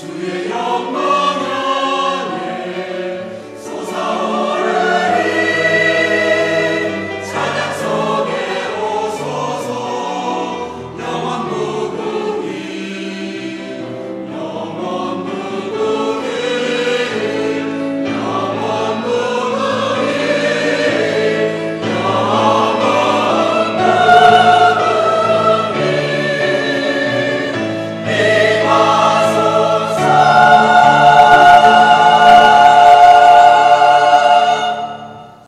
主也要。